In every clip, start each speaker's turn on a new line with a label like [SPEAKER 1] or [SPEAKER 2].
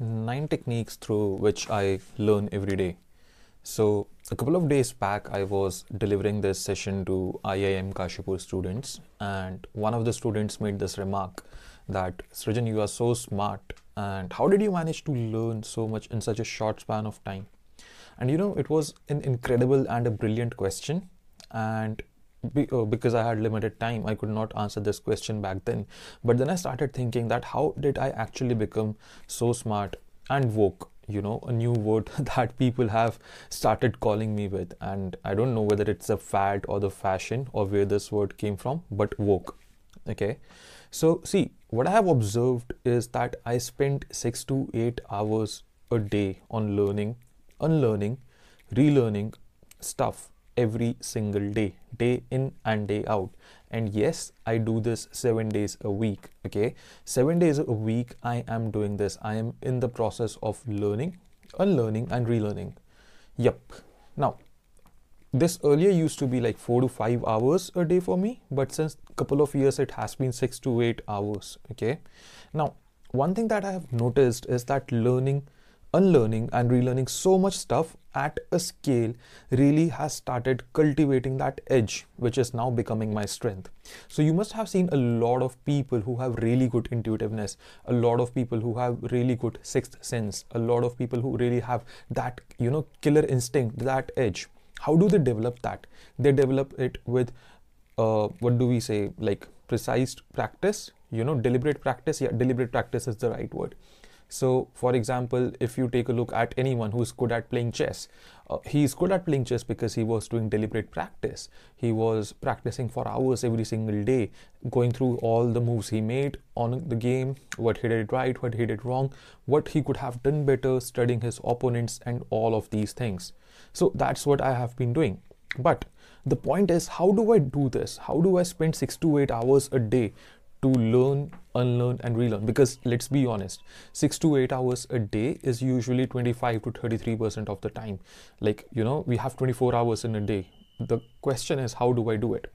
[SPEAKER 1] nine techniques through which I learn every day. So, a couple of days back, I was delivering this session to IIM Kashipur students, and one of the students made this remark that Srijan, you are so smart, and how did you manage to learn so much in such a short span of time? And you know, it was an incredible and a brilliant question, and Uh, because I had limited time, I could not answer this question back then. But then I started thinking that how did I actually become so smart and woke? You know, a new word that people have started calling me with. And I don't know whether it's a fad or the fashion or where this word came from, but woke. Okay. So, see, what I have observed is that I spend six to eight hours a day on learning, unlearning, relearning stuff every single day, day in and day out. And yes, I do this seven days a week. Okay, seven days a week, I am doing this. I am in the process of learning, unlearning, and relearning. Yep. Now, this earlier used to be like four to five hours a day for me, but since couple of years, it has been six to eight hours. Okay. Now, one thing that I have noticed is that learning unlearning and relearning so much stuff at a scale really has started cultivating that edge which is now becoming my strength. So you must have seen a lot of people who have really good intuitiveness a lot of people who have really good sixth sense a lot of people who really have that you know killer instinct that edge. How do they develop that? They develop it with uh, what do we say like precise practice you know deliberate practice? Yeah deliberate practice is the right word so, for example, if you take a look at anyone who's good at playing chess, uh, he's good at playing chess because he was doing deliberate practice. He was practicing for hours every single day, going through all the moves he made on the game, what he did right, what he did wrong, what he could have done better, studying his opponents, and all of these things. So, that's what I have been doing. But the point is, how do I do this? How do I spend six to eight hours a day to learn, unlearn, and relearn. Because let's be honest, six to eight hours a day is usually 25 to 33% of the time. Like, you know, we have 24 hours in a day. The question is, how do I do it?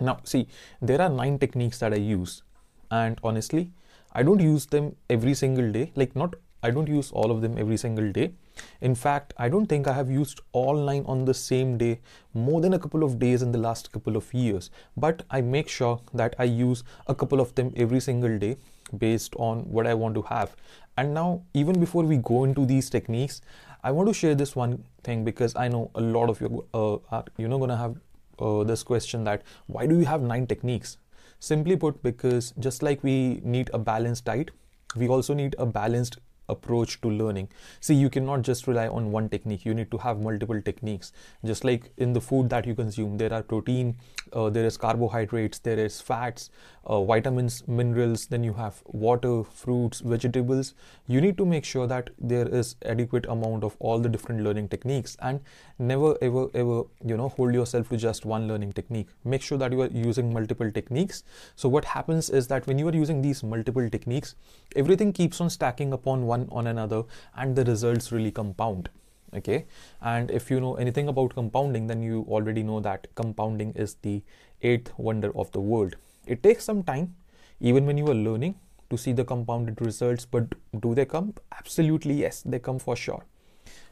[SPEAKER 1] Now, see, there are nine techniques that I use, and honestly, I don't use them every single day. Like, not I don't use all of them every single day. In fact, I don't think I have used all nine on the same day more than a couple of days in the last couple of years. But I make sure that I use a couple of them every single day based on what I want to have. And now, even before we go into these techniques, I want to share this one thing because I know a lot of you uh, are you know gonna have uh, this question that why do you have nine techniques? Simply put, because just like we need a balanced diet, we also need a balanced approach to learning. See you cannot just rely on one technique. You need to have multiple techniques. Just like in the food that you consume there are protein uh, there is carbohydrates there is fats uh, vitamins minerals then you have water fruits vegetables. You need to make sure that there is adequate amount of all the different learning techniques and never ever ever you know hold yourself to just one learning technique. Make sure that you are using multiple techniques. So what happens is that when you are using these multiple techniques everything keeps on stacking upon one on another and the results really compound okay? And if you know anything about compounding then you already know that compounding is the eighth wonder of the world. It takes some time even when you are learning to see the compounded results but do they come? Absolutely yes they come for sure.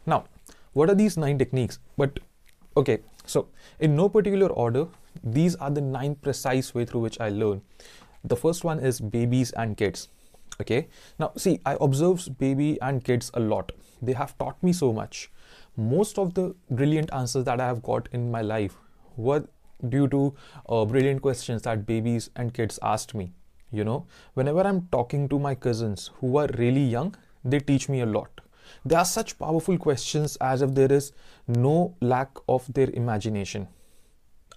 [SPEAKER 1] Now what are these nine techniques? But okay so in no particular order these are the nine precise way through which i learn. The first one is babies and kids okay? Now see i observe baby and kids a lot. They have taught me so much. Most of the brilliant answers that i have got in my life were due to uh, brilliant questions that babies and kids asked me you know? Whenever i'm talking to my cousins who are really young they teach me a lot. They are such powerful questions as if there is no lack of their imagination.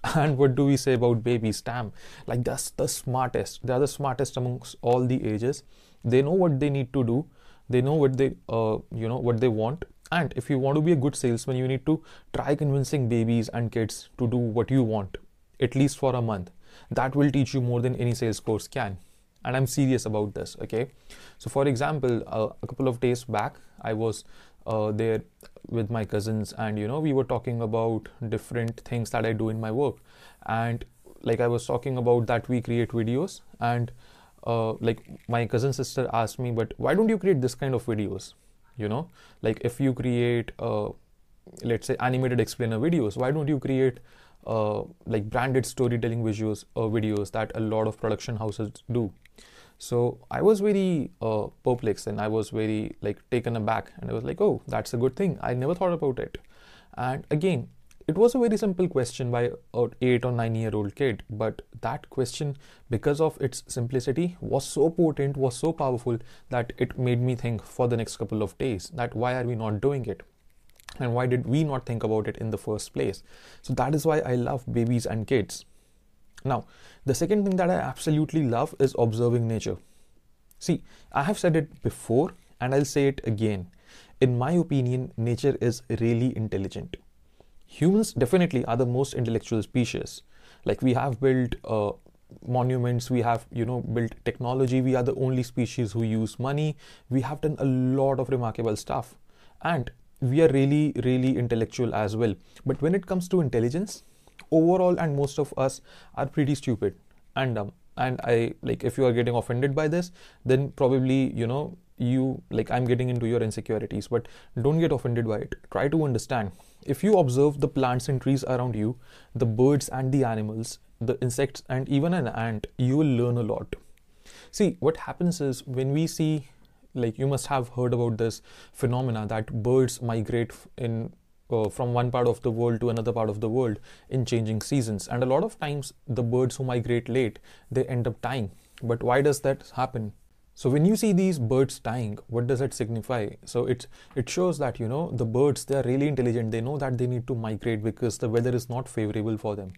[SPEAKER 1] And what do we say about babies damn like that's the smartest. They are the smartest amongst all the ages they know what they need to do. They know what they uh, you know what they want. And if you want to be a good salesman you need to try convincing babies and kids to do what you want at least for a month. That will teach you more than any sales course can. And i'm serious about this okay? So for example uh, a couple of days back i was uh, there with my cousins and you know we were talking about different things that i do in my work. And like i was talking about that we create videos and uh, like my cousin sister asked me but why don't you create this kind of videos you know? Like if you create uh, let's say animated explainer videos why don't you create uh, like branded storytelling visuals or uh, videos that a lot of production houses do? So i was very uh, perplexed and i was very like taken aback and i was like oh that's a good thing. I never thought about it. And again it was a very simple question by an 8 or 9 year old kid but that question because of its simplicity was so potent was so powerful that it made me think for the next couple of days that why are we not doing it? And why did we not think about it in the first place? So that is why i love babies and kids. Now the second thing that i absolutely love is observing nature. See i have said it before and i'll say it again. In my opinion nature is really intelligent humans definitely are the most intellectual species. Like we have built uh, monuments we have you know built technology we are the only species who use money. We have done a lot of remarkable stuff. And we are really really intellectual as well. But when it comes to intelligence overall and most of us are pretty stupid. And dumb and i like if you are getting offended by this then probably you know you like i'm getting into your insecurities but don't get offended by it. Try to understand. If you observe the plants and trees around you the birds and the animals the insects and even an ant you will learn a lot. See what happens is when we see like you must have heard about this phenomena that birds migrate in uh, from one part of the world to another part of the world in changing seasons. And a lot of times the birds who migrate late they end up dying. But why does that happen so when you see these birds dying what does it signify? So it it shows that you know the birds they are really intelligent. They know that they need to migrate because the weather is not favorable for them.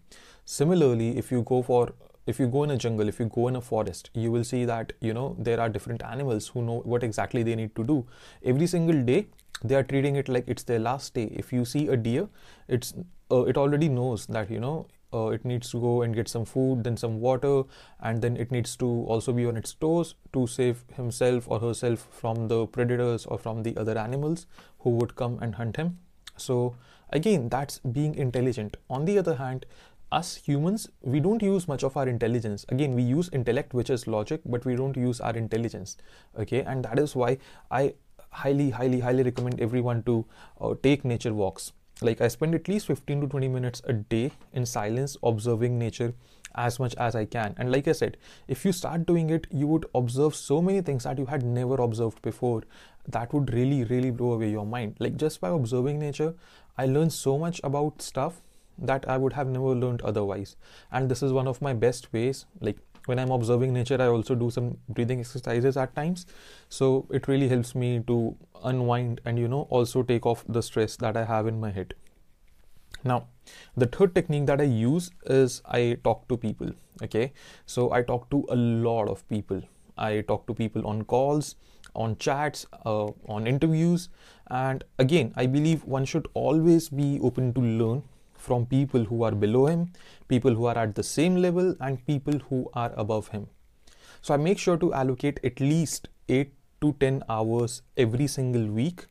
[SPEAKER 1] Similarly if you go for if you go in a jungle if you go in a forest you will see that you know there are different animals who know what exactly they need to do. Every single day they are treating it like it's their last day. If you see a deer it's uh, it already knows that you know uh, it needs to go and get some food then some water and then it needs to also be on its toes to save himself or herself from the predators or from the other animals who would come and hunt him. So again that's being intelligent. On the other hand us humans we don't use much of our intelligence. Again we use intellect which is logic but we don't use our intelligence okay? And that is why i highly highly highly recommend everyone to uh, take nature walks like i spend at least 15 to 20 minutes a day in silence observing nature as much as i can and like i said if you start doing it you would observe so many things that you had never observed before that would really really blow away your mind like just by observing nature i learned so much about stuff that I would have never learned otherwise. And this is one of my best ways. Like when I'm observing nature, I also do some breathing exercises at times. So it really helps me to unwind and, you know, also take off the stress that I have in my head. Now, the third technique that I use is I talk to people. Okay. So I talk to a lot of people. I talk to people on calls, on chats, uh, on interviews. And again, I believe one should always be open to learn from people who are below him, people who are at the same level, and people who are above him. So I make sure to allocate at least 8 to 10 hours every single week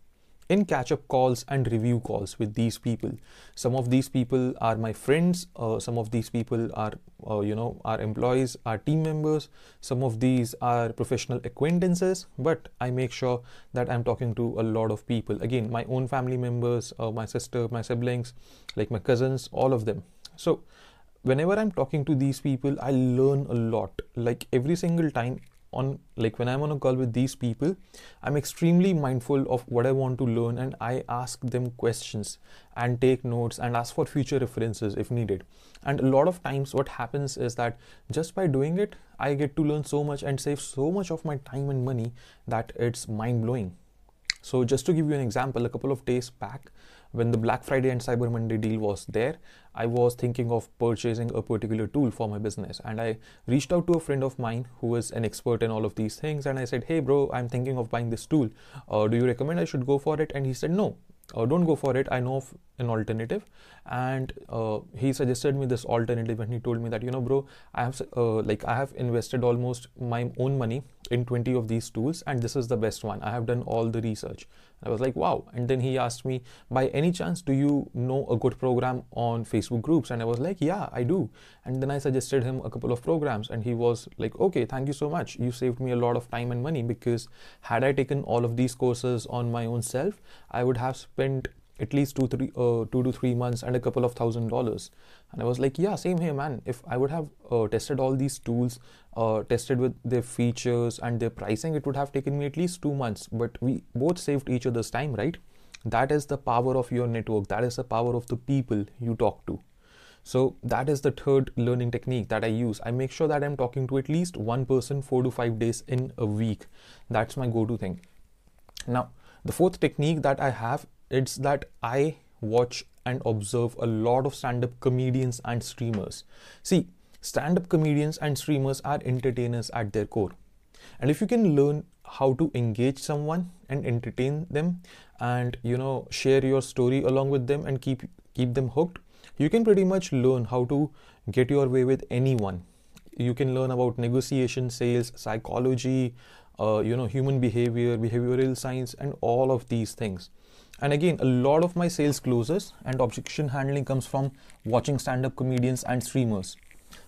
[SPEAKER 1] in catch up calls and review calls with these people. Some of these people are my friends, uh, some of these people are, uh, you know, our employees, our team members, some of these are professional acquaintances, but I make sure that I'm talking to a lot of people. Again, my own family members, uh, my sister, my siblings, like my cousins, all of them. So, whenever I'm talking to these people, I learn a lot. Like every single time on like when i'm on a call with these people i'm extremely mindful of what i want to learn and i ask them questions and take notes and ask for future references if needed. And a lot of times what happens is that just by doing it i get to learn so much and save so much of my time and money that it's mind blowing so just to give you an example a couple of days back when the Black Friday and Cyber Monday deal was there, I was thinking of purchasing a particular tool for my business. And I reached out to a friend of mine who is an expert in all of these things. And I said, Hey, bro, I'm thinking of buying this tool. Uh, do you recommend I should go for it? And he said, No, uh, don't go for it i know of an alternative and uh, he suggested me this alternative and he told me that you know bro i have uh, like i have invested almost my own money in 20 of these tools and this is the best one. I have done all the research. I was like wow. And then he asked me by any chance do you know a good program on facebook groups? And i was like yeah i do. And then i suggested him a couple of programs and he was like okay thank you so much. You saved me a lot of time and money because had i taken all of these courses on my own self i would have spent at least two three uh, two to three months and a couple of thousand dollars. And i was like yeah same here man. If i would have uh, tested all these tools uh, tested with their features and their pricing it would have taken me at least two months. But we both saved each other's time right? That is the power of your network. That is the power of the people you talk to. So that is the third learning technique that i use. I make sure that i'm talking to at least one person 4 to 5 days in a week. That's my go to thing. Now the fourth technique that i have it's that I watch and observe a lot of stand up comedians and streamers. See, stand up comedians and streamers are entertainers at their core. And if you can learn how to engage someone and entertain them and you know share your story along with them and keep keep them hooked, you can pretty much learn how to get your way with anyone. You can learn about negotiation, sales, psychology, uh, you know, human behavior, behavioral science, and all of these things. And again, a lot of my sales closes and objection handling comes from watching stand up comedians and streamers.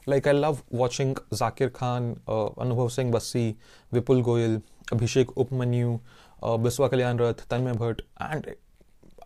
[SPEAKER 1] Like, I love watching Zakir Khan, uh, Anubhav Singh Bassi, Vipul Goyal, Abhishek Upmanyu, uh, Biswa Kalyan Rath, Tanmay Bhatt, and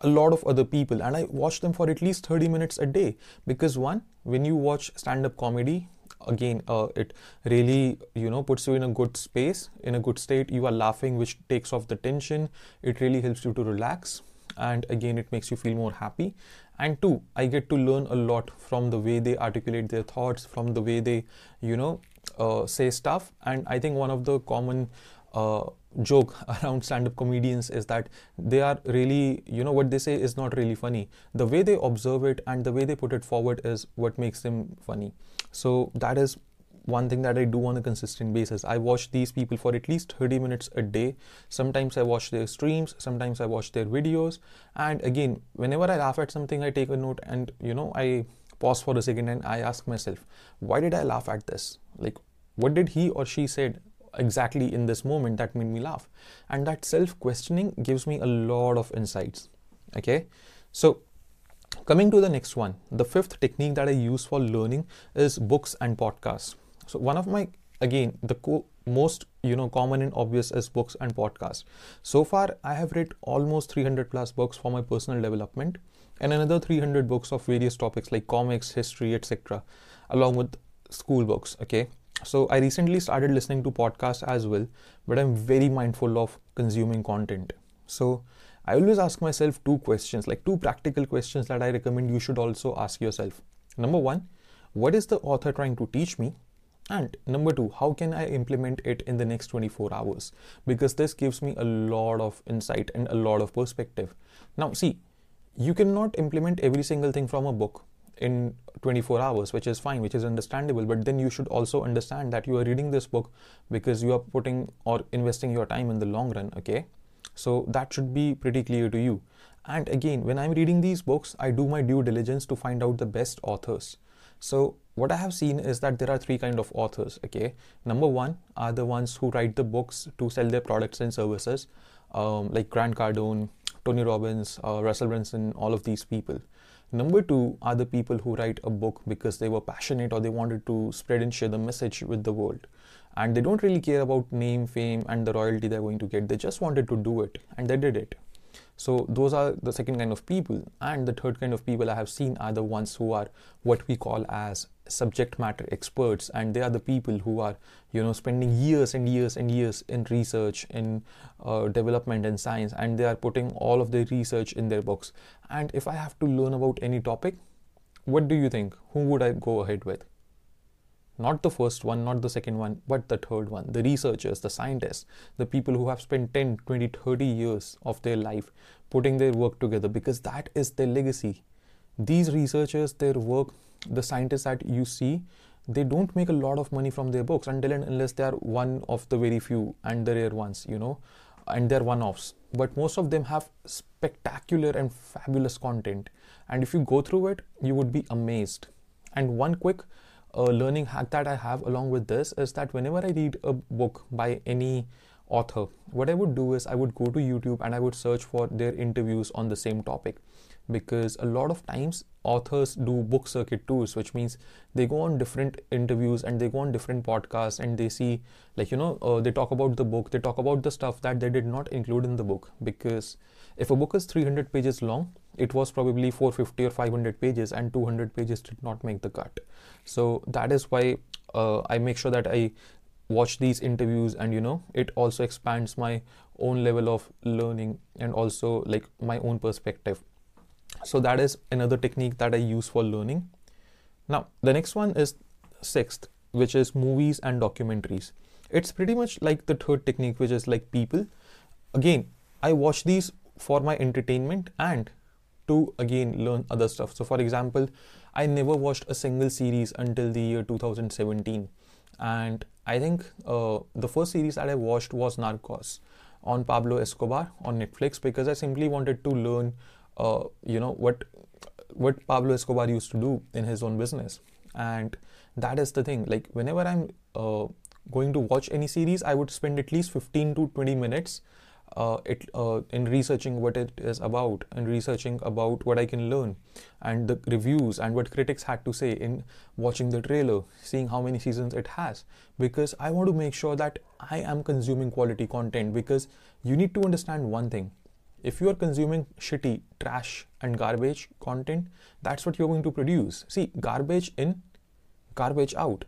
[SPEAKER 1] a lot of other people. And I watch them for at least 30 minutes a day. Because, one, when you watch stand up comedy, again uh, it really you know puts you in a good space in a good state. You are laughing which takes off the tension. It really helps you to relax. And again it makes you feel more happy and two i get to learn a lot from the way they articulate their thoughts from the way they you know uh, say stuff. And i think one of the common uh, joke around stand-up comedians is that they are really you know what they say is not really funny. The way they observe it and the way they put it forward is what makes them funny. So that is one thing that I do on a consistent basis. I watch these people for at least 30 minutes a day. Sometimes I watch their streams, sometimes I watch their videos. And again, whenever I laugh at something, I take a note and you know, I pause for a second and I ask myself, why did I laugh at this? Like, what did he or she said exactly in this moment that made me laugh? And that self questioning gives me a lot of insights. Okay, so coming to the next one, the fifth technique that I use for learning is books and podcasts. So one of my again the co- most you know common and obvious is books and podcasts. So far I have read almost 300 plus books for my personal development and another 300 books of various topics like comics, history, etc. along with school books, okay? So I recently started listening to podcasts as well, but I'm very mindful of consuming content. So I always ask myself two questions, like two practical questions that I recommend you should also ask yourself. Number one, what is the author trying to teach me? And number two, how can I implement it in the next 24 hours? Because this gives me a lot of insight and a lot of perspective. Now, see, you cannot implement every single thing from a book in 24 hours, which is fine, which is understandable. But then you should also understand that you are reading this book because you are putting or investing your time in the long run, okay? So that should be pretty clear to you. And again, when I'm reading these books, I do my due diligence to find out the best authors. So what I have seen is that there are three kind of authors. Okay, number one are the ones who write the books to sell their products and services, um, like Grant Cardone, Tony Robbins, uh, Russell Brunson, all of these people. Number two are the people who write a book because they were passionate or they wanted to spread and share the message with the world. And they don't really care about name, fame, and the royalty they're going to get. They just wanted to do it and they did it. So those are the second kind of people. And the third kind of people I have seen are the ones who are what we call as subject matter experts. And they are the people who are you know spending years and years and years in research in uh, development and science. And they are putting all of their research in their books. And if i have to learn about any topic what do you think? Who would i go ahead with not the first one, not the second one, but the third one. The researchers, the scientists, the people who have spent 10, 20, 30 years of their life putting their work together because that is their legacy. These researchers, their work, the scientists that you see, they don't make a lot of money from their books until and unless they are one of the very few and the rare ones, you know. and they're one offs, but most of them have spectacular and fabulous content. And if you go through it, you would be amazed. And one quick uh, learning hack that I have along with this is that whenever I read a book by any author, what I would do is I would go to YouTube and I would search for their interviews on the same topic. Because a lot of times authors do book circuit tours which means they go on different interviews and they go on different podcasts and they see like you know uh, they talk about the book they talk about the stuff that they did not include in the book. Because if a book is 300 pages long it was probably 450 or 500 pages and 200 pages did not make the cut so that is why uh, i make sure that i watch these interviews and you know it also expands my own level of learning and also like my own perspective so that is another technique that I use for learning. Now, the next one is sixth, which is movies and documentaries. It's pretty much like the third technique, which is like people. Again, I watch these for my entertainment and to again learn other stuff. So, for example, I never watched a single series until the year 2017, and I think uh, the first series that I watched was Narcos on Pablo Escobar on Netflix because I simply wanted to learn uh, you know what what Pablo Escobar used to do in his own business, and that is the thing. Like whenever I'm uh, going to watch any series, I would spend at least 15 to 20 minutes uh, it, uh, in researching what it is about and researching about what I can learn and the reviews and what critics had to say in watching the trailer, seeing how many seasons it has. Because I want to make sure that I am consuming quality content because you need to understand one thing if you are consuming shitty, trash, and garbage content, that's what you're going to produce. See, garbage in, garbage out.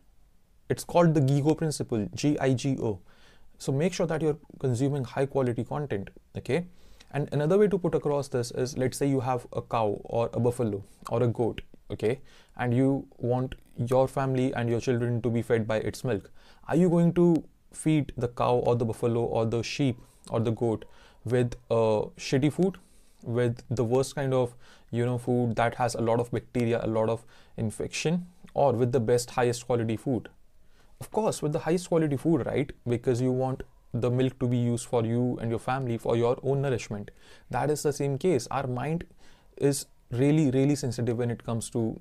[SPEAKER 1] It's called the GIGO principle, G I G O. So make sure that you're consuming high quality content, okay? And another way to put across this is let's say you have a cow or a buffalo or a goat, okay? And you want your family and your children to be fed by its milk. Are you going to feed the cow or the buffalo or the sheep or the goat with uh, shitty food with the worst kind of you know food that has a lot of bacteria a lot of infection or with the best highest quality food of course with the highest quality food right? Because you want the milk to be used for you and your family for your own nourishment. That is the same case. Our mind is really really sensitive when it comes to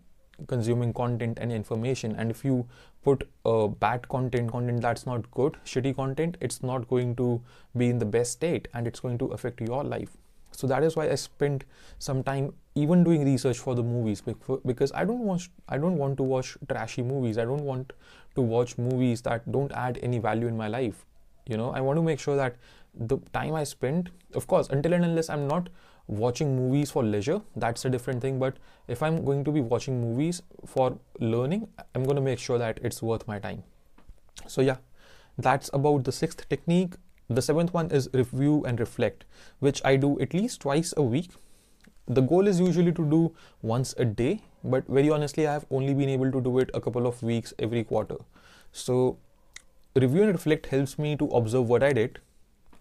[SPEAKER 1] consuming content and information. And if you put uh, bad content content that's not good shitty content it's not going to be in the best state and it's going to affect your life so that is why i spent some time even doing research for the movies because i don't watch i don't want to watch trashy movies. I don't want to watch movies that don't add any value in my life. You know i want to make sure that the time i spend of course until and unless i'm not watching movies for leisure that's a different thing. But if i'm going to be watching movies for learning i'm going to make sure that it's worth my time. So yeah that's about the sixth technique the seventh one is review and reflect which i do at least twice a week the goal is usually to do once a day but very honestly i have only been able to do it a couple of weeks every quarter so review and reflect helps me to observe what i did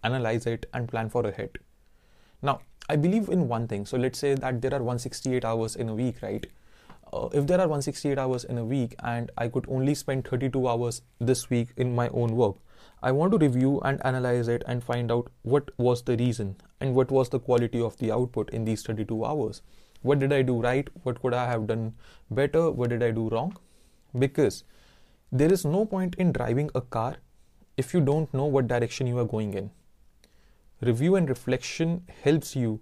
[SPEAKER 1] analyze it and plan for ahead now I believe in one thing. So let's say that there are 168 hours in a week, right? Uh, if there are 168 hours in a week and I could only spend 32 hours this week in my own work, I want to review and analyze it and find out what was the reason and what was the quality of the output in these 32 hours. What did I do right? What could I have done better? What did I do wrong? Because there is no point in driving a car if you don't know what direction you are going in review and reflection helps you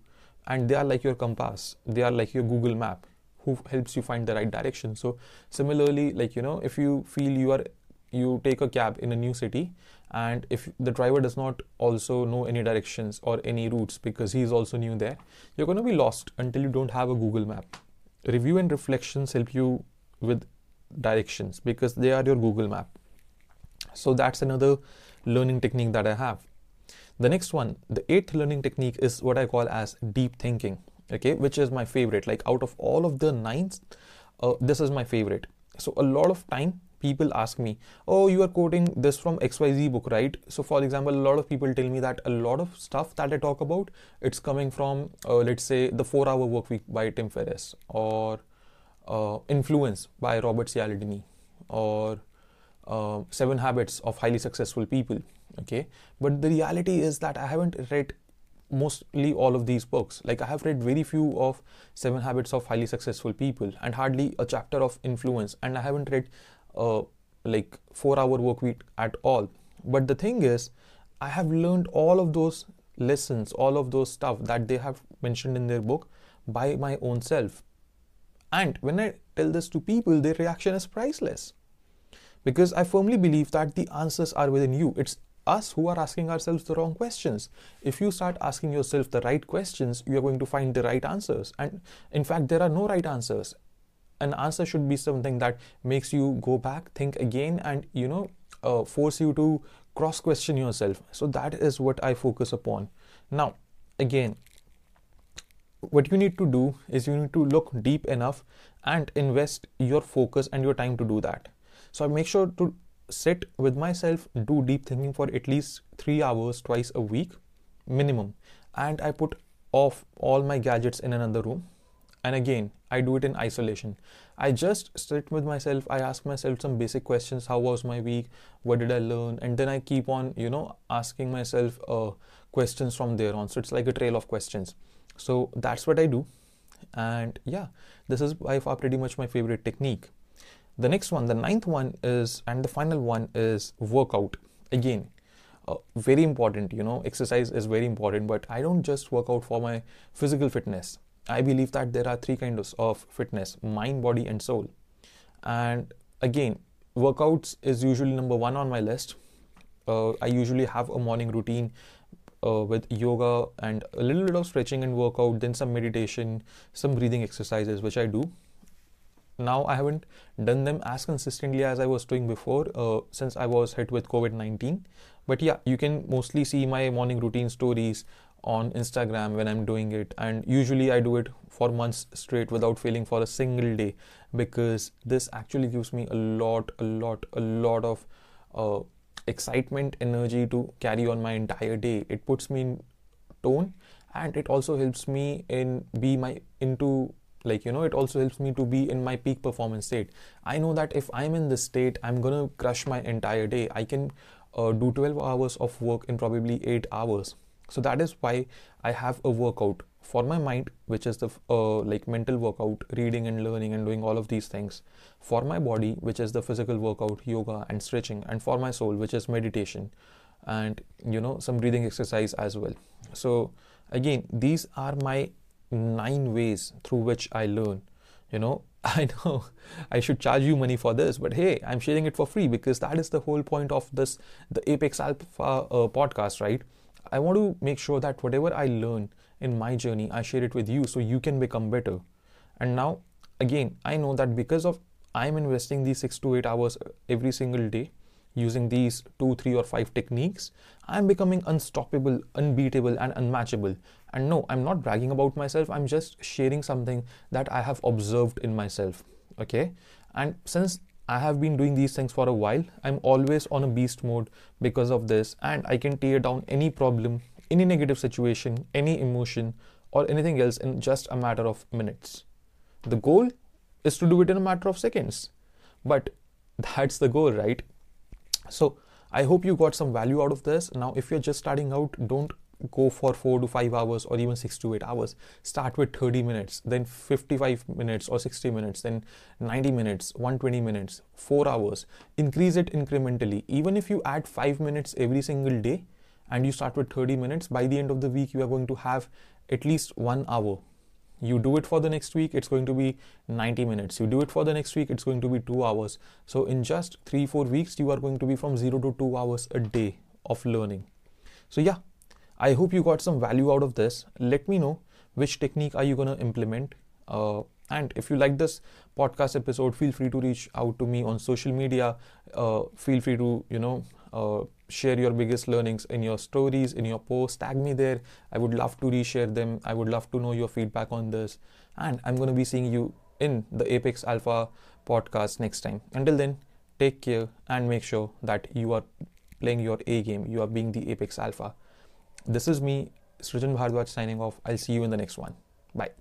[SPEAKER 1] and they are like your compass they are like your google map who helps you find the right direction so similarly like you know if you feel you are you take a cab in a new city and if the driver does not also know any directions or any routes because he is also new there you're going to be lost until you don't have a google map review and reflections help you with directions because they are your google map so that's another learning technique that i have the next one, the eighth learning technique is what I call as deep thinking, okay, which is my favorite. Like out of all of the nines, uh, this is my favorite. So a lot of time people ask me, oh, you are quoting this from XYZ book, right? So for example, a lot of people tell me that a lot of stuff that I talk about, it's coming from, uh, let's say, the four hour work week by Tim Ferriss or uh, Influence by Robert Cialdini or uh, Seven Habits of Highly Successful People okay but the reality is that i haven't read mostly all of these books like i have read very few of seven habits of highly successful people and hardly a chapter of influence and i haven't read like four hour work week at all but the thing is i have learned all of those lessons all of those stuff that they have mentioned in their book by my own self and when i tell this to people their reaction is priceless because i firmly believe that the answers are within you it's us who are asking ourselves the wrong questions. If you start asking yourself the right questions, you are going to find the right answers. And in fact, there are no right answers. An answer should be something that makes you go back, think again, and you know, uh, force you to cross question yourself. So that is what I focus upon. Now, again, what you need to do is you need to look deep enough and invest your focus and your time to do that. So I make sure to sit with myself, do deep thinking for at least three hours twice a week, minimum. And I put off all my gadgets in another room. And again, I do it in isolation. I just sit with myself. I ask myself some basic questions. How was my week? What did I learn? And then I keep on, you know, asking myself uh, questions from there on. So it's like a trail of questions. So that's what I do. And yeah, this is by far pretty much my favorite technique. The next one, the ninth one is, and the final one is workout. Again, uh, very important, you know, exercise is very important, but I don't just work out for my physical fitness. I believe that there are three kinds of fitness mind, body, and soul. And again, workouts is usually number one on my list. Uh, I usually have a morning routine uh, with yoga and a little bit of stretching and workout, then some meditation, some breathing exercises, which I do now i haven't done them as consistently as i was doing before uh, since i was hit with covid-19 but yeah you can mostly see my morning routine stories on instagram when i'm doing it. And usually i do it for months straight without failing for a single day because this actually gives me a lot a lot a lot of uh, excitement energy to carry on my entire day. It puts me in tone and it also helps me in be my into like you know it also helps me to be in my peak performance state. I know that if i'm in this state i'm gonna crush my entire day. I can uh, do 12 hours of work in probably 8 hours so that is why i have a workout for my mind which is the uh, like mental workout reading and learning and doing all of these things for my body which is the physical workout yoga and stretching and for my soul which is meditation and you know some breathing exercise as well so again these are my nine ways through which I learn. You know, I know I should charge you money for this, but hey, I'm sharing it for free because that is the whole point of this, the Apex Alpha uh, podcast, right? I want to make sure that whatever I learn in my journey, I share it with you so you can become better. And now, again, I know that because of I'm investing these six to eight hours every single day, using these two, three, or five techniques, I'm becoming unstoppable, unbeatable, and unmatchable. And no, I'm not bragging about myself, I'm just sharing something that I have observed in myself. Okay. And since I have been doing these things for a while, I'm always on a beast mode because of this, and I can tear down any problem, any negative situation, any emotion, or anything else in just a matter of minutes. The goal is to do it in a matter of seconds. But that's the goal, right? So I hope you got some value out of this. Now, if you're just starting out, don't go for four to five hours or even six to eight hours. Start with 30 minutes, then 55 minutes or 60 minutes, then 90 minutes, 120 minutes, four hours. Increase it incrementally. Even if you add five minutes every single day and you start with 30 minutes, by the end of the week, you are going to have at least one hour you do it for the next week it's going to be 90 minutes you do it for the next week it's going to be 2 hours so in just 3 4 weeks you are going to be from 0 to 2 hours a day of learning so yeah i hope you got some value out of this let me know which technique are you going to implement uh, and if you like this podcast episode feel free to reach out to me on social media uh, feel free to you know uh, share your biggest learnings in your stories, in your posts, tag me there. I would love to reshare them. I would love to know your feedback on this. And I'm going to be seeing you in the Apex Alpha podcast next time. Until then, take care and make sure that you are playing your A game. You are being the Apex Alpha. This is me, Srijan Bhardwaj, signing off. I'll see you in the next one. Bye.